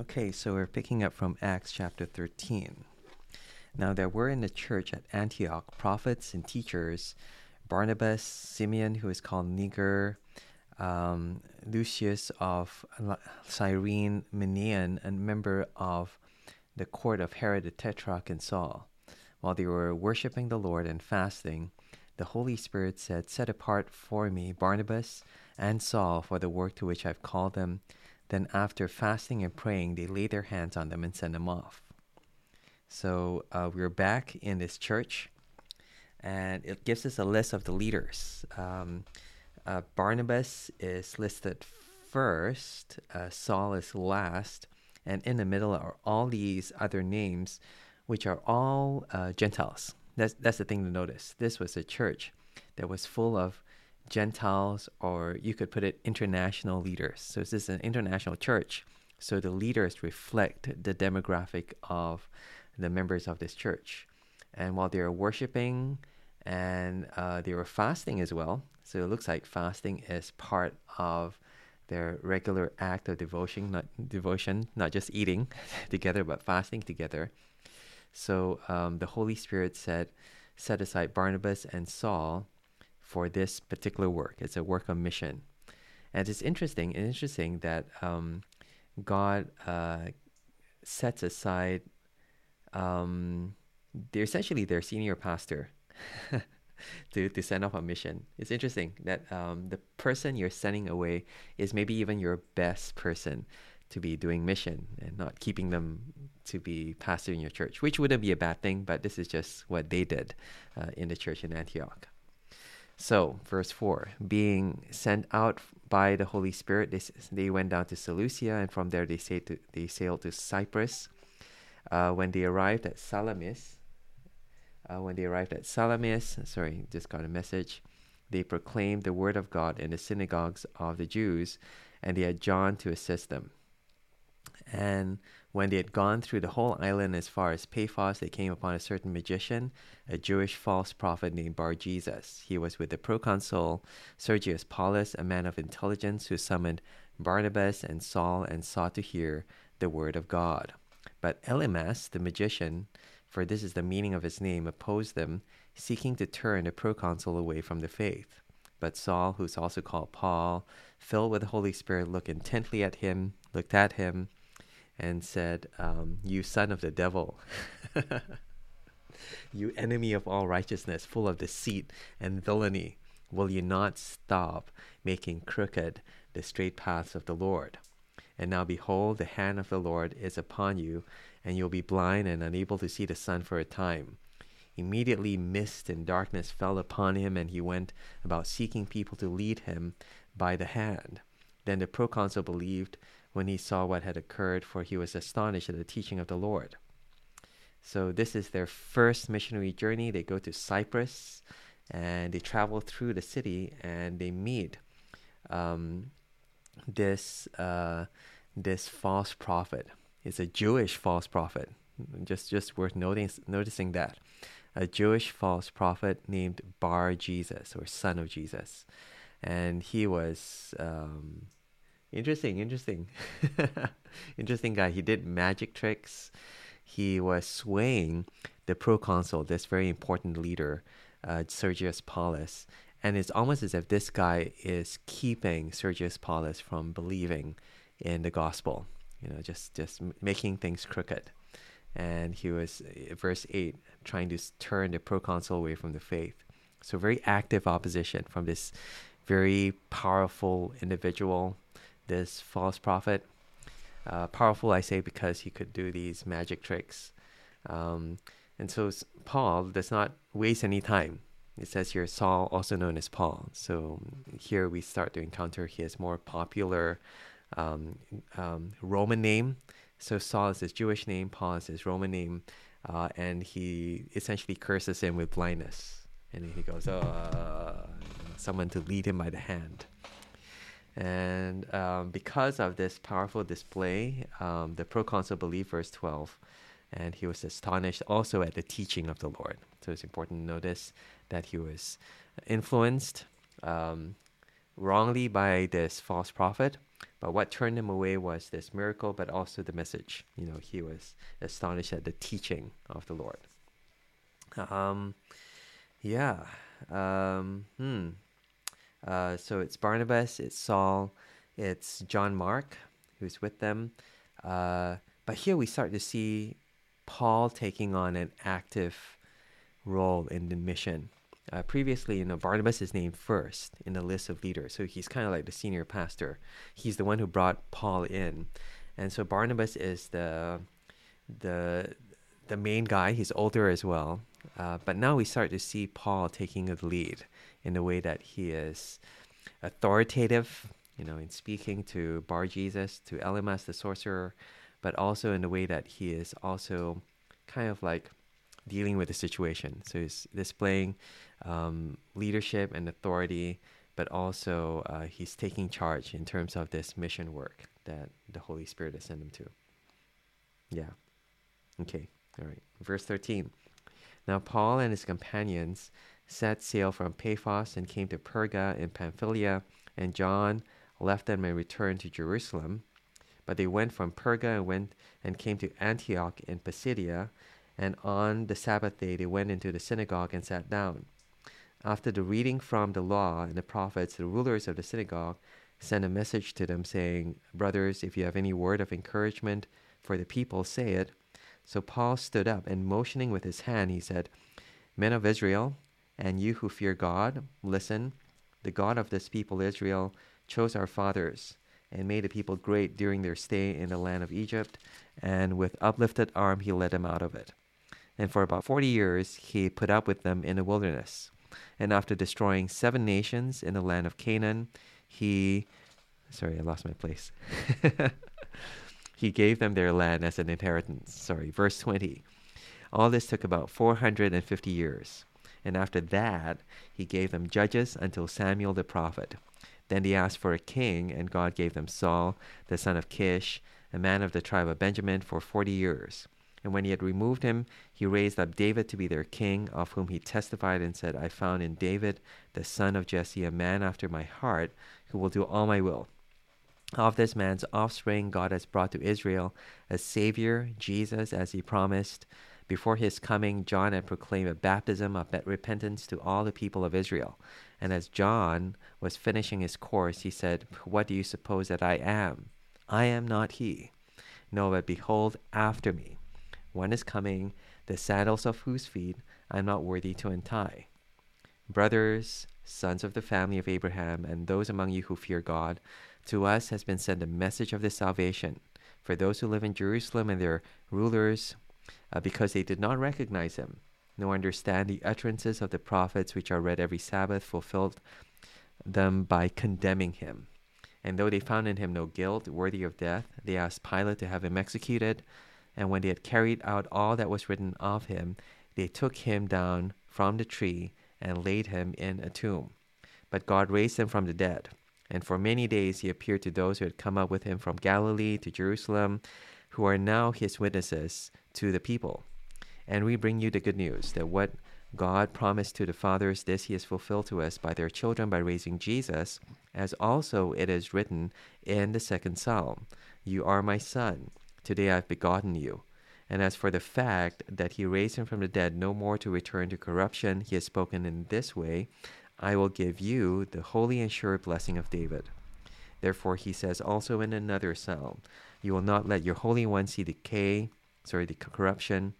Okay, so we're picking up from Acts chapter 13. Now there were in the church at Antioch prophets and teachers Barnabas, Simeon, who is called Niger, um, Lucius of Cyrene, Manaen, a member of the court of Herod the Tetrarch, and Saul. While they were worshiping the Lord and fasting, the Holy Spirit said, Set apart for me Barnabas and Saul for the work to which I've called them. Then, after fasting and praying, they lay their hands on them and send them off. So, uh, we're back in this church, and it gives us a list of the leaders. Um, uh, Barnabas is listed first, uh, Saul is last, and in the middle are all these other names, which are all uh, Gentiles. That's, that's the thing to notice. This was a church that was full of Gentiles, or you could put it international leaders. So this is an international church. So the leaders reflect the demographic of the members of this church. And while they were worshiping and uh, they were fasting as well, so it looks like fasting is part of their regular act of devotion, not devotion, not just eating together, but fasting together. So um, the Holy Spirit said, set aside Barnabas and Saul for this particular work. It's a work of mission. And it's interesting, interesting that um, God uh, sets aside, um, they're essentially their senior pastor to, to send off a mission. It's interesting that um, the person you're sending away is maybe even your best person to be doing mission and not keeping them to be pastor in your church, which wouldn't be a bad thing, but this is just what they did uh, in the church in Antioch. So, verse 4 being sent out by the Holy Spirit, they, they went down to Seleucia, and from there they, sailed to, they sailed to Cyprus. Uh, when they arrived at Salamis, uh, when they arrived at Salamis, sorry, just got a message, they proclaimed the word of God in the synagogues of the Jews, and they had John to assist them. And when they had gone through the whole island as far as Paphos, they came upon a certain magician, a Jewish false prophet named Bar Jesus. He was with the proconsul Sergius Paulus, a man of intelligence, who summoned Barnabas and Saul and sought to hear the word of God. But Elymas, the magician, for this is the meaning of his name, opposed them, seeking to turn the proconsul away from the faith. But Saul, who's also called Paul, filled with the Holy Spirit, looked intently at him, looked at him, and said, um, You son of the devil, you enemy of all righteousness, full of deceit and villainy, will you not stop making crooked the straight paths of the Lord? And now behold, the hand of the Lord is upon you, and you'll be blind and unable to see the sun for a time. Immediately mist and darkness fell upon him, and he went about seeking people to lead him by the hand. Then the proconsul believed when he saw what had occurred, for he was astonished at the teaching of the Lord. So, this is their first missionary journey. They go to Cyprus and they travel through the city and they meet um, this, uh, this false prophet. It's a Jewish false prophet. Just, just worth noting, noticing that. A Jewish false prophet named Bar Jesus or son of Jesus. And he was. Um, Interesting, interesting. interesting guy. He did magic tricks. He was swaying the proconsul, this very important leader, uh, Sergius Paulus. And it's almost as if this guy is keeping Sergius Paulus from believing in the gospel, you know, just, just making things crooked. And he was, uh, verse 8, trying to turn the proconsul away from the faith. So, very active opposition from this very powerful individual this false prophet. Uh, powerful, I say, because he could do these magic tricks. Um, and so Paul does not waste any time. It says here Saul, also known as Paul. So here we start to encounter his more popular um, um, Roman name. So Saul is his Jewish name, Paul is his Roman name, uh, and he essentially curses him with blindness. And he goes, "Oh, uh, someone to lead him by the hand." And um, because of this powerful display, um, the proconsul believed verse 12, and he was astonished also at the teaching of the Lord. So it's important to notice that he was influenced um, wrongly by this false prophet, But what turned him away was this miracle, but also the message. You know, he was astonished at the teaching of the Lord. Um, yeah. Um, hmm. Uh, so it's Barnabas, it's Saul, it's John Mark who's with them. Uh, but here we start to see Paul taking on an active role in the mission. Uh, previously, you know, Barnabas is named first in the list of leaders, so he's kind of like the senior pastor. He's the one who brought Paul in, and so Barnabas is the the the main guy. He's older as well, uh, but now we start to see Paul taking the lead in the way that he is authoritative, you know, in speaking to Bar Jesus, to Elymas the sorcerer, but also in the way that he is also kind of like dealing with the situation. So he's displaying um, leadership and authority, but also uh, he's taking charge in terms of this mission work that the Holy Spirit has sent him to. Yeah. Okay. All right. Verse 13. Now Paul and his companions set sail from Paphos and came to Perga in Pamphylia, and John left them and returned to Jerusalem. But they went from Perga and went and came to Antioch in Pisidia, and on the Sabbath day they went into the synagogue and sat down. After the reading from the law and the prophets, the rulers of the synagogue sent a message to them, saying, Brothers, if you have any word of encouragement for the people, say it. So Paul stood up, and motioning with his hand, he said, Men of Israel, and you who fear God, listen. The God of this people, Israel, chose our fathers and made the people great during their stay in the land of Egypt, and with uplifted arm he led them out of it. And for about forty years he put up with them in the wilderness. And after destroying seven nations in the land of Canaan, he sorry, I lost my place. he gave them their land as an inheritance. Sorry, verse 20. All this took about 450 years. And after that, he gave them judges until Samuel the prophet. Then they asked for a king, and God gave them Saul, the son of Kish, a man of the tribe of Benjamin, for forty years. And when he had removed him, he raised up David to be their king, of whom he testified and said, I found in David, the son of Jesse, a man after my heart, who will do all my will. Of this man's offspring, God has brought to Israel a Savior, Jesus, as he promised. Before his coming, John had proclaimed a baptism of repentance to all the people of Israel. And as John was finishing his course, he said, What do you suppose that I am? I am not he. No, but behold, after me one is coming, the sandals of whose feet I am not worthy to untie. Brothers, sons of the family of Abraham, and those among you who fear God, to us has been sent a message of this salvation for those who live in Jerusalem and their rulers, uh, because they did not recognize him, nor understand the utterances of the prophets which are read every Sabbath, fulfilled them by condemning him. And though they found in him no guilt worthy of death, they asked Pilate to have him executed. And when they had carried out all that was written of him, they took him down from the tree and laid him in a tomb. But God raised him from the dead. And for many days he appeared to those who had come up with him from Galilee to Jerusalem, who are now his witnesses to the people. And we bring you the good news that what God promised to the fathers, this he has fulfilled to us by their children by raising Jesus, as also it is written in the second psalm You are my son. Today I have begotten you. And as for the fact that he raised him from the dead, no more to return to corruption, he has spoken in this way I will give you the holy and sure blessing of David. Therefore, he says also in another psalm, You will not let your Holy One see decay, sorry, the corruption.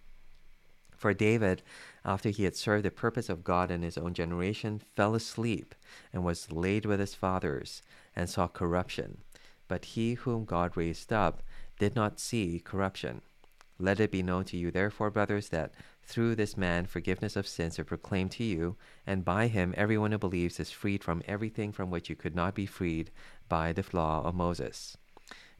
For David, after he had served the purpose of God in his own generation, fell asleep and was laid with his fathers and saw corruption. But he whom God raised up did not see corruption. Let it be known to you, therefore, brothers, that through this man forgiveness of sins are proclaimed to you, and by him everyone who believes is freed from everything from which you could not be freed by the law of Moses.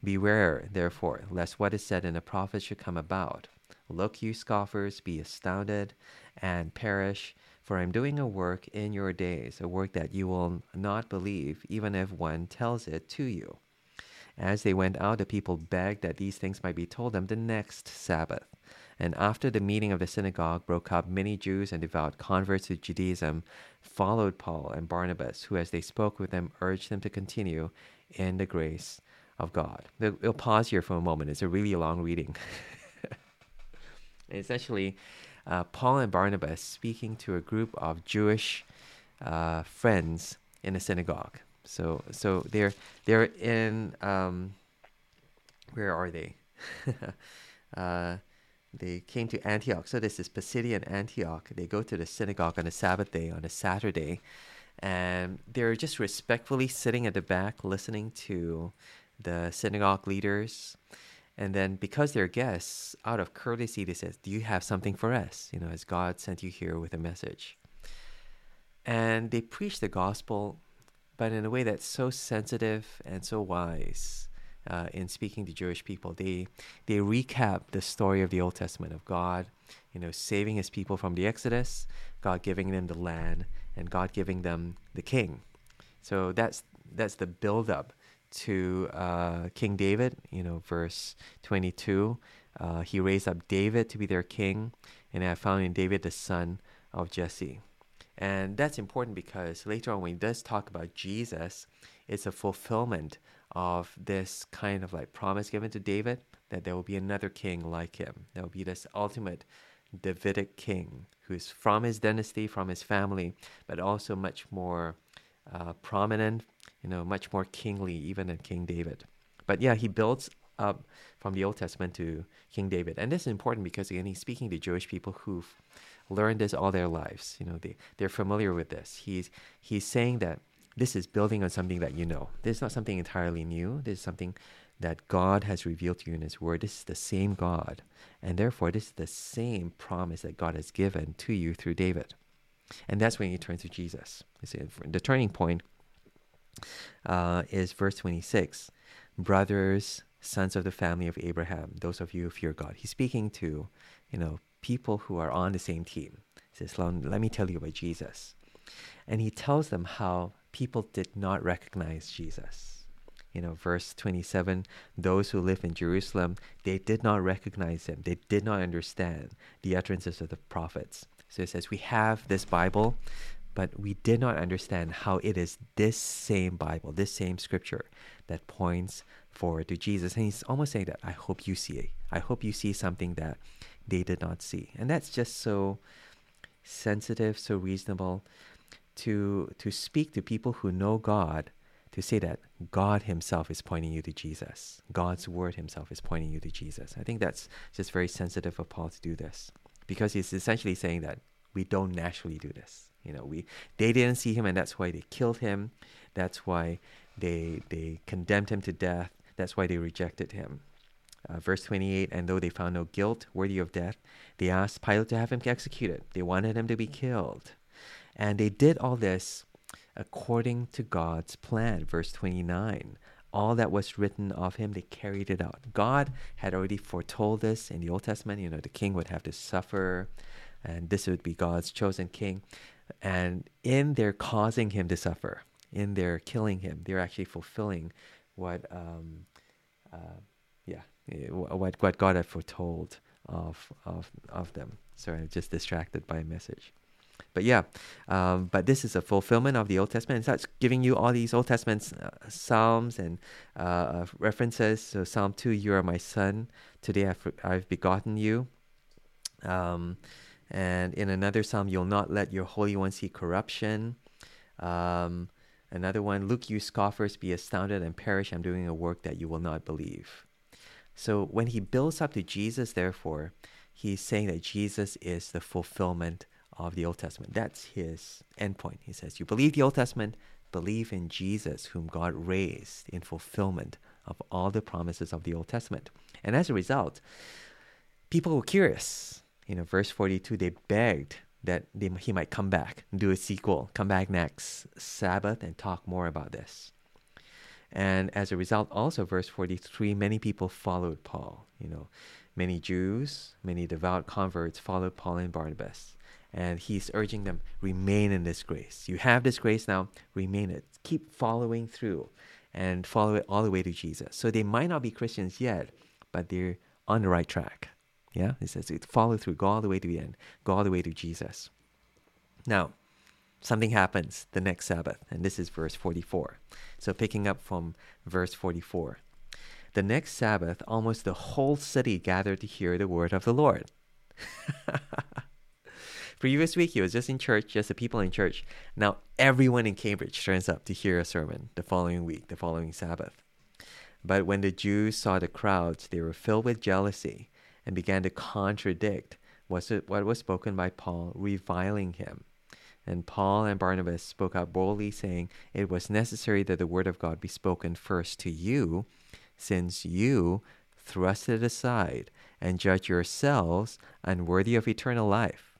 Beware, therefore, lest what is said in the prophets should come about. Look, you scoffers, be astounded and perish, for I am doing a work in your days, a work that you will not believe, even if one tells it to you. As they went out, the people begged that these things might be told them the next Sabbath. And after the meeting of the synagogue broke up, many Jews and devout converts to Judaism followed Paul and Barnabas, who, as they spoke with them, urged them to continue in the grace of God. We'll, pause here for a moment. It's a really long reading. it's actually uh, Paul and Barnabas speaking to a group of Jewish uh, friends in a synagogue. So, so they're they're in um, where are they? uh, they came to Antioch. So this is Pisidian Antioch. They go to the synagogue on a Sabbath day, on a Saturday, and they're just respectfully sitting at the back listening to the synagogue leaders. And then because they're guests, out of courtesy, they says, Do you have something for us? You know, as God sent you here with a message. And they preach the gospel, but in a way that's so sensitive and so wise uh, in speaking to Jewish people. They they recap the story of the Old Testament of God, you know, saving His people from the Exodus, God giving them the land, and God giving them the king. So that's that's the build up to uh, King David. You know, verse twenty two. Uh, he raised up David to be their king, and I found in David the son of Jesse. And that's important because later on, when he does talk about Jesus, it's a fulfillment of this kind of like promise given to David that there will be another king like him. There will be this ultimate Davidic king who's from his dynasty, from his family, but also much more uh, prominent, you know, much more kingly even than King David. But yeah, he builds up from the Old Testament to King David. And this is important because again, he's speaking to Jewish people who've learned this all their lives. You know, they, they're familiar with this. He's he's saying that this is building on something that you know. This is not something entirely new. This is something that God has revealed to you in His Word. This is the same God. And therefore, this is the same promise that God has given to you through David. And that's when you turn to Jesus. You see, the turning point uh, is verse 26 Brothers, sons of the family of Abraham, those of you who fear God. He's speaking to, you know, people who are on the same team. He says, Let me tell you about Jesus. And he tells them how people did not recognize Jesus. You know, verse 27 those who live in Jerusalem, they did not recognize him. They did not understand the utterances of the prophets. So it says, We have this Bible, but we did not understand how it is this same Bible, this same scripture that points forward to Jesus. And he's almost saying that I hope you see it. I hope you see something that they did not see. And that's just so sensitive, so reasonable to to speak to people who know God to say that God himself is pointing you to Jesus. God's word himself is pointing you to Jesus. I think that's just very sensitive of Paul to do this because he's essentially saying that we don't naturally do this. You know, we they didn't see him and that's why they killed him. That's why they they condemned him to death. That's why they rejected him. Uh, verse 28 And though they found no guilt worthy of death, they asked Pilate to have him executed. They wanted him to be killed. And they did all this according to God's plan. Verse 29 all that was written of him, they carried it out. God had already foretold this in the Old Testament. You know, the king would have to suffer, and this would be God's chosen king. And in their causing him to suffer, in their killing him, they're actually fulfilling what, um, uh, yeah, what what God had foretold of of of them. Sorry, I'm just distracted by a message. But yeah, um, but this is a fulfillment of the Old Testament. It starts giving you all these Old Testament uh, psalms and uh, uh, references. So Psalm two, "You are my son; today I've, I've begotten you." Um, and in another psalm, "You'll not let your Holy One see corruption." Um, another one, "Look, you scoffers, be astounded and perish. I'm doing a work that you will not believe." So when he builds up to Jesus, therefore, he's saying that Jesus is the fulfillment of the Old Testament. That's his endpoint. He says, You believe the Old Testament, believe in Jesus, whom God raised in fulfillment of all the promises of the Old Testament. And as a result, people were curious. You know, verse 42, they begged that they, he might come back do a sequel, come back next Sabbath and talk more about this. And as a result, also, verse 43, many people followed Paul. You know, many Jews, many devout converts followed Paul and Barnabas. And he's urging them, remain in this grace. You have this grace now, remain it. Keep following through and follow it all the way to Jesus. So they might not be Christians yet, but they're on the right track. Yeah, it says it follow through, go all the way to the end, go all the way to Jesus. Now, something happens the next Sabbath, and this is verse 44. So picking up from verse 44. The next Sabbath, almost the whole city gathered to hear the word of the Lord. Previous week, he was just in church, just the people in church. Now, everyone in Cambridge turns up to hear a sermon the following week, the following Sabbath. But when the Jews saw the crowds, they were filled with jealousy and began to contradict what was spoken by Paul, reviling him. And Paul and Barnabas spoke out boldly, saying, It was necessary that the word of God be spoken first to you, since you thrust it aside and judge yourselves unworthy of eternal life.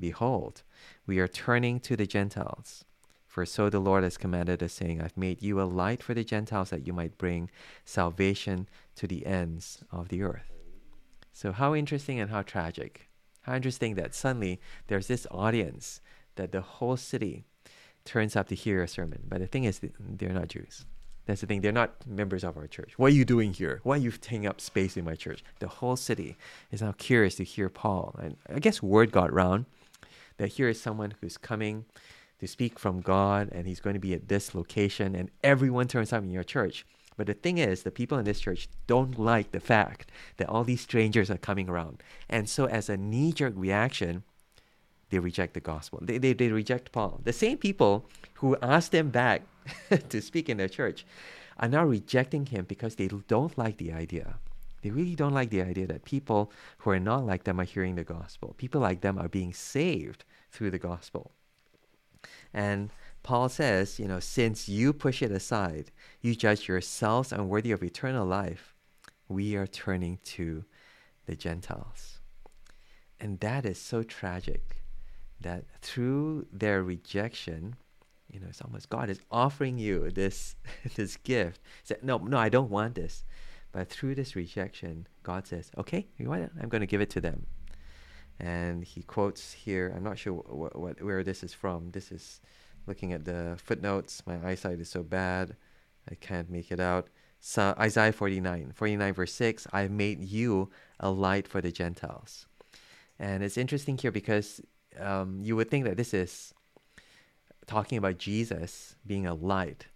Behold, we are turning to the Gentiles. For so the Lord has commanded us, saying, I've made you a light for the Gentiles that you might bring salvation to the ends of the earth. So, how interesting and how tragic. How interesting that suddenly there's this audience that the whole city turns up to hear a sermon. But the thing is, they're not Jews. That's the thing. They're not members of our church. What are you doing here? Why are you taking up space in my church? The whole city is now curious to hear Paul. And I guess word got round that here is someone who's coming to speak from God and he's going to be at this location and everyone turns up in your church. But the thing is, the people in this church don't like the fact that all these strangers are coming around. And so, as a knee jerk reaction, they reject the gospel. They, they, they reject Paul. The same people who asked them back to speak in their church are now rejecting him because they don't like the idea they really don't like the idea that people who are not like them are hearing the gospel. People like them are being saved through the gospel. And Paul says, you know, since you push it aside, you judge yourselves unworthy of eternal life, we are turning to the Gentiles. And that is so tragic that through their rejection, you know, it's almost God is offering you this this gift. Say, no, no, I don't want this. But through this rejection, God says, okay, you know what? I'm going to give it to them. And he quotes here, I'm not sure what, what, where this is from. This is looking at the footnotes. My eyesight is so bad, I can't make it out. So Isaiah 49, 49 verse 6, I've made you a light for the Gentiles. And it's interesting here because um, you would think that this is talking about Jesus being a light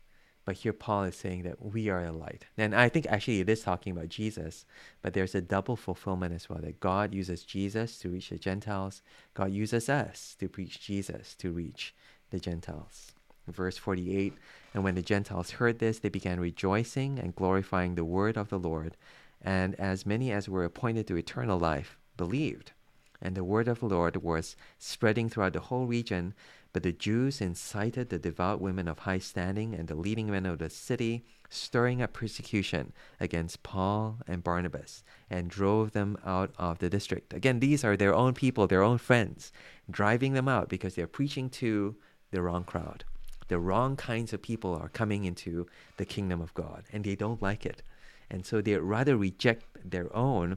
but here Paul is saying that we are a light. And I think actually it is talking about Jesus, but there's a double fulfillment as well that God uses Jesus to reach the Gentiles, God uses us to preach Jesus to reach the Gentiles. Verse 48 And when the Gentiles heard this, they began rejoicing and glorifying the word of the Lord. And as many as were appointed to eternal life believed. And the word of the Lord was spreading throughout the whole region. But the Jews incited the devout women of high standing and the leading men of the city, stirring up persecution against Paul and Barnabas, and drove them out of the district. Again, these are their own people, their own friends, driving them out because they're preaching to the wrong crowd. The wrong kinds of people are coming into the kingdom of God, and they don't like it. And so they rather reject their own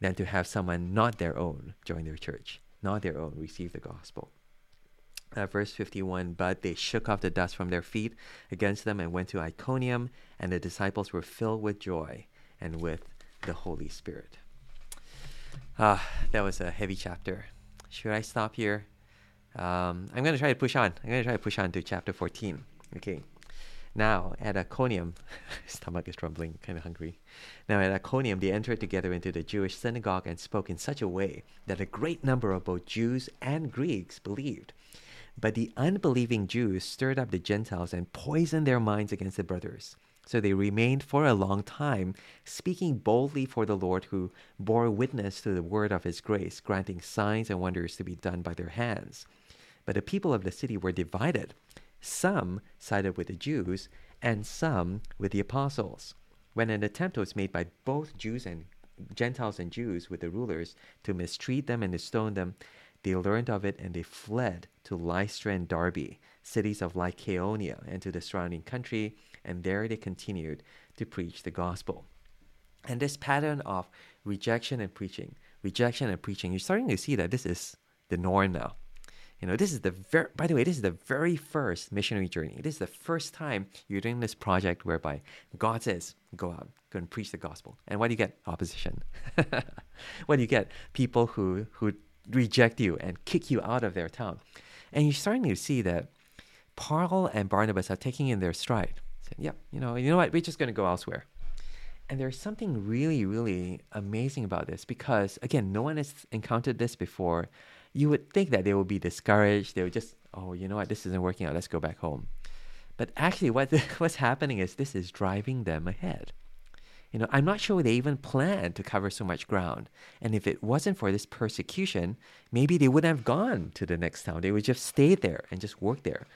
than to have someone not their own join their church, not their own receive the gospel. Uh, verse 51 But they shook off the dust from their feet against them and went to Iconium, and the disciples were filled with joy and with the Holy Spirit. Ah, that was a heavy chapter. Should I stop here? Um, I'm going to try to push on. I'm going to try to push on to chapter 14. Okay. Now, at Iconium, stomach is rumbling, kind of hungry. Now, at Iconium, they entered together into the Jewish synagogue and spoke in such a way that a great number of both Jews and Greeks believed. But the unbelieving Jews stirred up the Gentiles and poisoned their minds against the brothers. So they remained for a long time, speaking boldly for the Lord, who bore witness to the word of his grace, granting signs and wonders to be done by their hands. But the people of the city were divided. Some sided with the Jews, and some with the apostles. When an attempt was made by both Jews and Gentiles and Jews with the rulers to mistreat them and to stone them, they learned of it and they fled to Lystra and Derbe, cities of Lycaonia, and to the surrounding country, and there they continued to preach the gospel. And this pattern of rejection and preaching, rejection and preaching, you're starting to see that this is the norm now. You know, this is the very, by the way, this is the very first missionary journey. This is the first time you're doing this project whereby God says, go out, go and preach the gospel. And what do you get? Opposition. what do you get? People who, who reject you and kick you out of their town. And you're starting to see that Paul and Barnabas are taking in their stride. Saying, yep, you know, you know what, we're just going to go elsewhere. And there's something really, really amazing about this because, again, no one has encountered this before. You would think that they would be discouraged. They would just, oh, you know what, this isn't working out. Let's go back home. But actually, what what's happening is this is driving them ahead. You know, I'm not sure they even planned to cover so much ground. And if it wasn't for this persecution, maybe they wouldn't have gone to the next town. They would just stay there and just work there.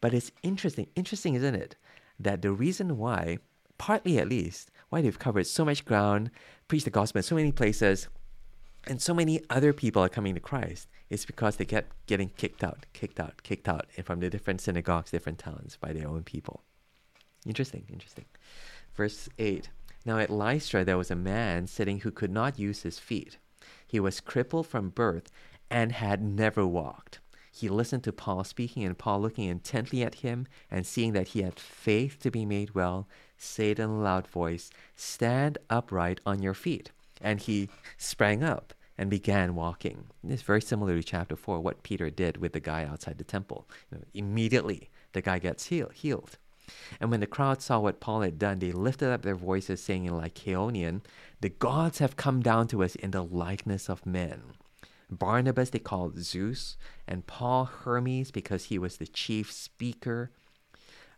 But it's interesting, interesting, isn't it? That the reason why, partly at least, why they've covered so much ground, preached the gospel in so many places, and so many other people are coming to Christ is because they kept getting kicked out, kicked out, kicked out and from the different synagogues, different towns by their own people. Interesting, interesting. Verse 8 now at Lystra there was a man sitting who could not use his feet. He was crippled from birth and had never walked. He listened to Paul speaking, and Paul, looking intently at him and seeing that he had faith to be made well, said in a loud voice, Stand upright on your feet. And he sprang up and began walking. Is very similar to chapter 4, what Peter did with the guy outside the temple. You know, immediately, the guy gets heal- healed. And when the crowd saw what Paul had done, they lifted up their voices, saying in Lycaonian, The gods have come down to us in the likeness of men. Barnabas they called Zeus, and Paul Hermes because he was the chief speaker.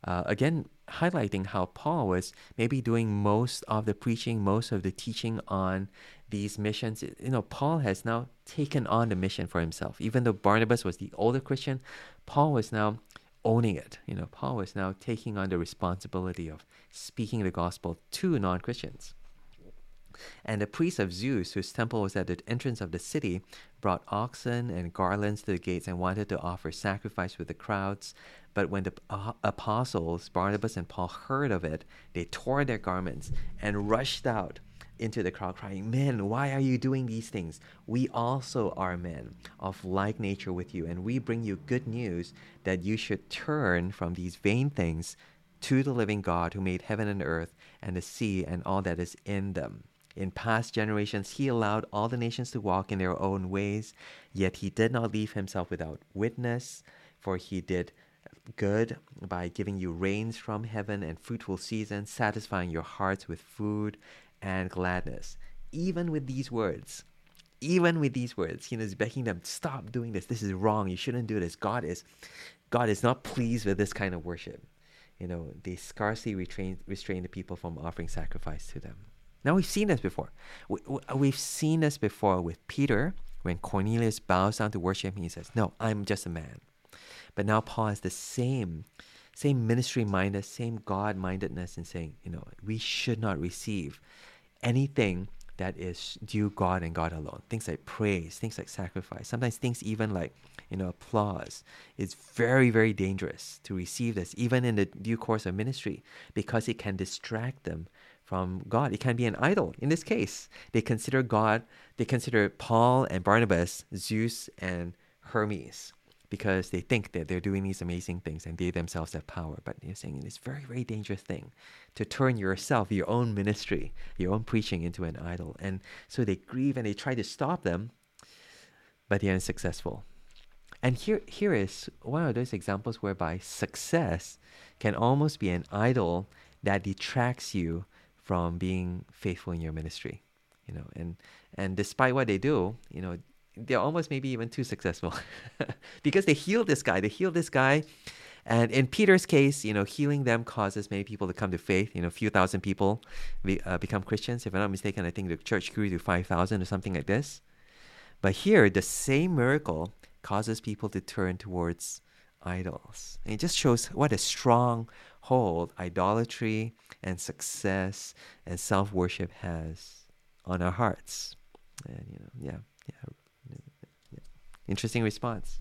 Uh, again, highlighting how Paul was maybe doing most of the preaching, most of the teaching on these missions. You know, Paul has now taken on the mission for himself. Even though Barnabas was the older Christian, Paul was now owning it. You know, Paul was now taking on the responsibility of speaking the gospel to non Christians. And the priest of Zeus, whose temple was at the entrance of the city, brought oxen and garlands to the gates and wanted to offer sacrifice with the crowds. But when the apostles, Barnabas and Paul, heard of it, they tore their garments and rushed out into the crowd, crying, Men, why are you doing these things? We also are men of like nature with you, and we bring you good news that you should turn from these vain things to the living God who made heaven and earth and the sea and all that is in them. In past generations, he allowed all the nations to walk in their own ways, yet he did not leave himself without witness, for he did good by giving you rains from heaven and fruitful seasons, satisfying your hearts with food and gladness. Even with these words, even with these words, he is begging them, stop doing this. This is wrong. You shouldn't do this. God is, God is not pleased with this kind of worship. You know, they scarcely restrain, restrain the people from offering sacrifice to them. Now we've seen this before. We, we've seen this before with Peter when Cornelius bows down to worship him. He says, "No, I'm just a man." But now Paul has the same, same ministry mindedness, same God mindedness in saying, you know, we should not receive anything that is due God and God alone. Things like praise, things like sacrifice, sometimes things even like, you know, applause. It's very, very dangerous to receive this, even in the due course of ministry, because it can distract them from God. It can be an idol. In this case, they consider God, they consider Paul and Barnabas, Zeus and Hermes because they think that they're doing these amazing things and they themselves have power. But you're saying it's a very, very dangerous thing to turn yourself, your own ministry, your own preaching into an idol. And so they grieve and they try to stop them, but they're unsuccessful. And here, here is one of those examples whereby success can almost be an idol that detracts you from being faithful in your ministry. You know, and and despite what they do, you know, they're almost maybe even too successful because they heal this guy. They heal this guy. And in Peter's case, you know, healing them causes many people to come to faith. You know, a few thousand people be, uh, become Christians. If I'm not mistaken, I think the church grew to 5,000 or something like this. But here, the same miracle causes people to turn towards idols. And it just shows what a strong hold idolatry and success and self worship has on our hearts. And, you know, yeah, yeah. Interesting response.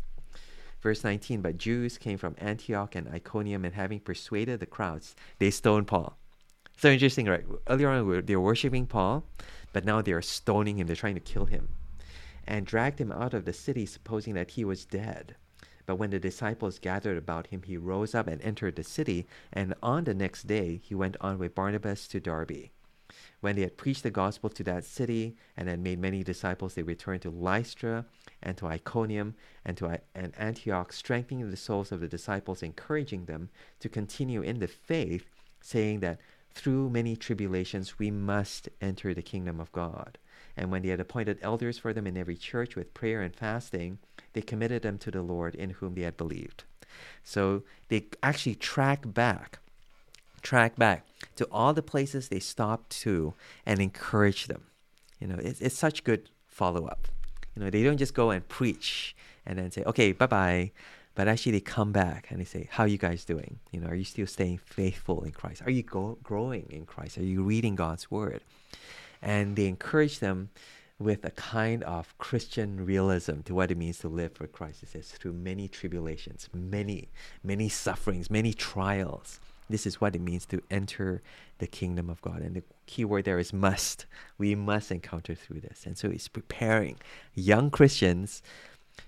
Verse 19 But Jews came from Antioch and Iconium, and having persuaded the crowds, they stoned Paul. So interesting, right? Earlier on, they were worshiping Paul, but now they are stoning him. They're trying to kill him. And dragged him out of the city, supposing that he was dead. But when the disciples gathered about him, he rose up and entered the city. And on the next day, he went on with Barnabas to Derbe. When they had preached the gospel to that city and had made many disciples, they returned to Lystra and to Iconium and to and Antioch, strengthening the souls of the disciples, encouraging them to continue in the faith, saying that through many tribulations, we must enter the kingdom of God. And when they had appointed elders for them in every church with prayer and fasting, they committed them to the Lord in whom they had believed. So they actually track back, track back to all the places they stopped to and encourage them. You know, it's, it's such good follow up. You know, they don't just go and preach and then say, okay, bye bye. But actually, they come back and they say, "How are you guys doing? You know, are you still staying faithful in Christ? Are you go- growing in Christ? Are you reading God's word?" And they encourage them with a kind of Christian realism to what it means to live for Christ. It says, through many tribulations, many, many sufferings, many trials. This is what it means to enter the kingdom of God. And the key word there is must. We must encounter through this. And so it's preparing young Christians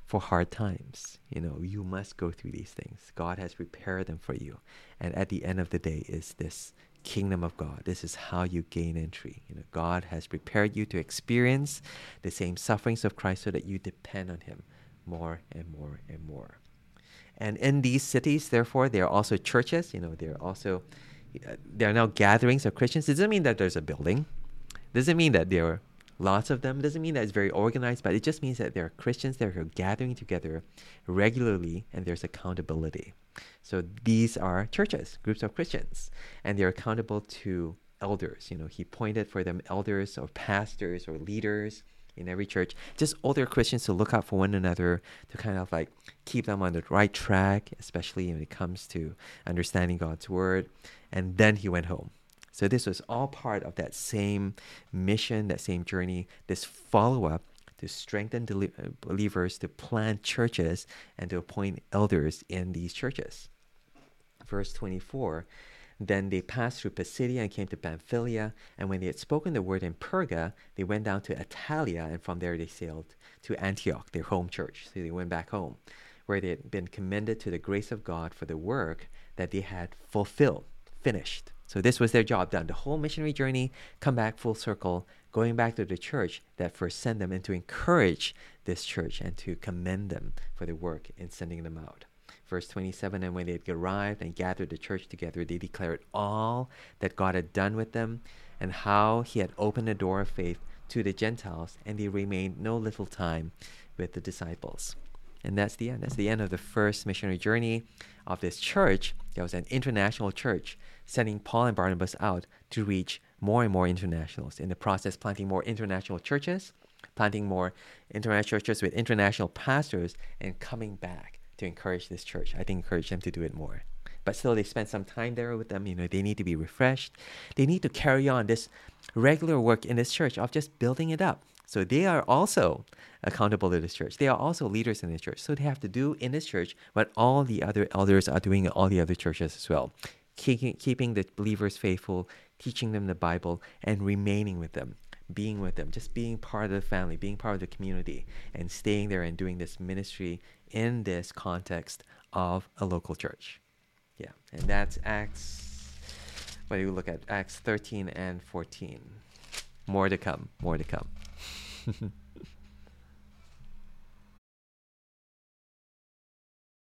for hard times. You know, you must go through these things. God has prepared them for you. And at the end of the day is this kingdom of God. This is how you gain entry. You know, God has prepared you to experience the same sufferings of Christ so that you depend on him more and more and more. And in these cities, therefore, there are also churches. You know, there are also uh, there are now gatherings of Christians. It doesn't mean that there's a building. It doesn't mean that there are lots of them. It doesn't mean that it's very organized, but it just means that there are Christians that are gathering together regularly and there's accountability. So these are churches, groups of Christians, and they're accountable to elders. You know, he pointed for them elders or pastors or leaders in every church, just older Christians to look out for one another, to kind of like keep them on the right track, especially when it comes to understanding God's word. And then he went home. So this was all part of that same mission, that same journey, this follow up to strengthen uh, believers, to plant churches, and to appoint elders in these churches. Verse 24 Then they passed through Pisidia and came to Pamphylia, and when they had spoken the word in Perga, they went down to Attalia, and from there they sailed to Antioch, their home church. So they went back home, where they had been commended to the grace of God for the work that they had fulfilled, finished. So this was their job done. The whole missionary journey, come back full circle, going back to the church that first sent them and to encourage this church and to commend them for the work in sending them out. Verse 27 And when they had arrived and gathered the church together, they declared all that God had done with them and how he had opened the door of faith to the Gentiles, and they remained no little time with the disciples. And that's the end. That's the end of the first missionary journey of this church. There was an international church sending Paul and Barnabas out to reach more and more internationals. In the process, planting more international churches, planting more international churches with international pastors, and coming back to encourage this church. I think encourage them to do it more. But still, they spend some time there with them. You know, they need to be refreshed. They need to carry on this regular work in this church of just building it up. So they are also accountable to this church. They are also leaders in this church. So they have to do in this church what all the other elders are doing in all the other churches as well keeping, keeping the believers faithful, teaching them the Bible, and remaining with them, being with them, just being part of the family, being part of the community, and staying there and doing this ministry in this context of a local church. Yeah, and that's Acts. Do you look at? Acts 13 and 14. More to come, more to come.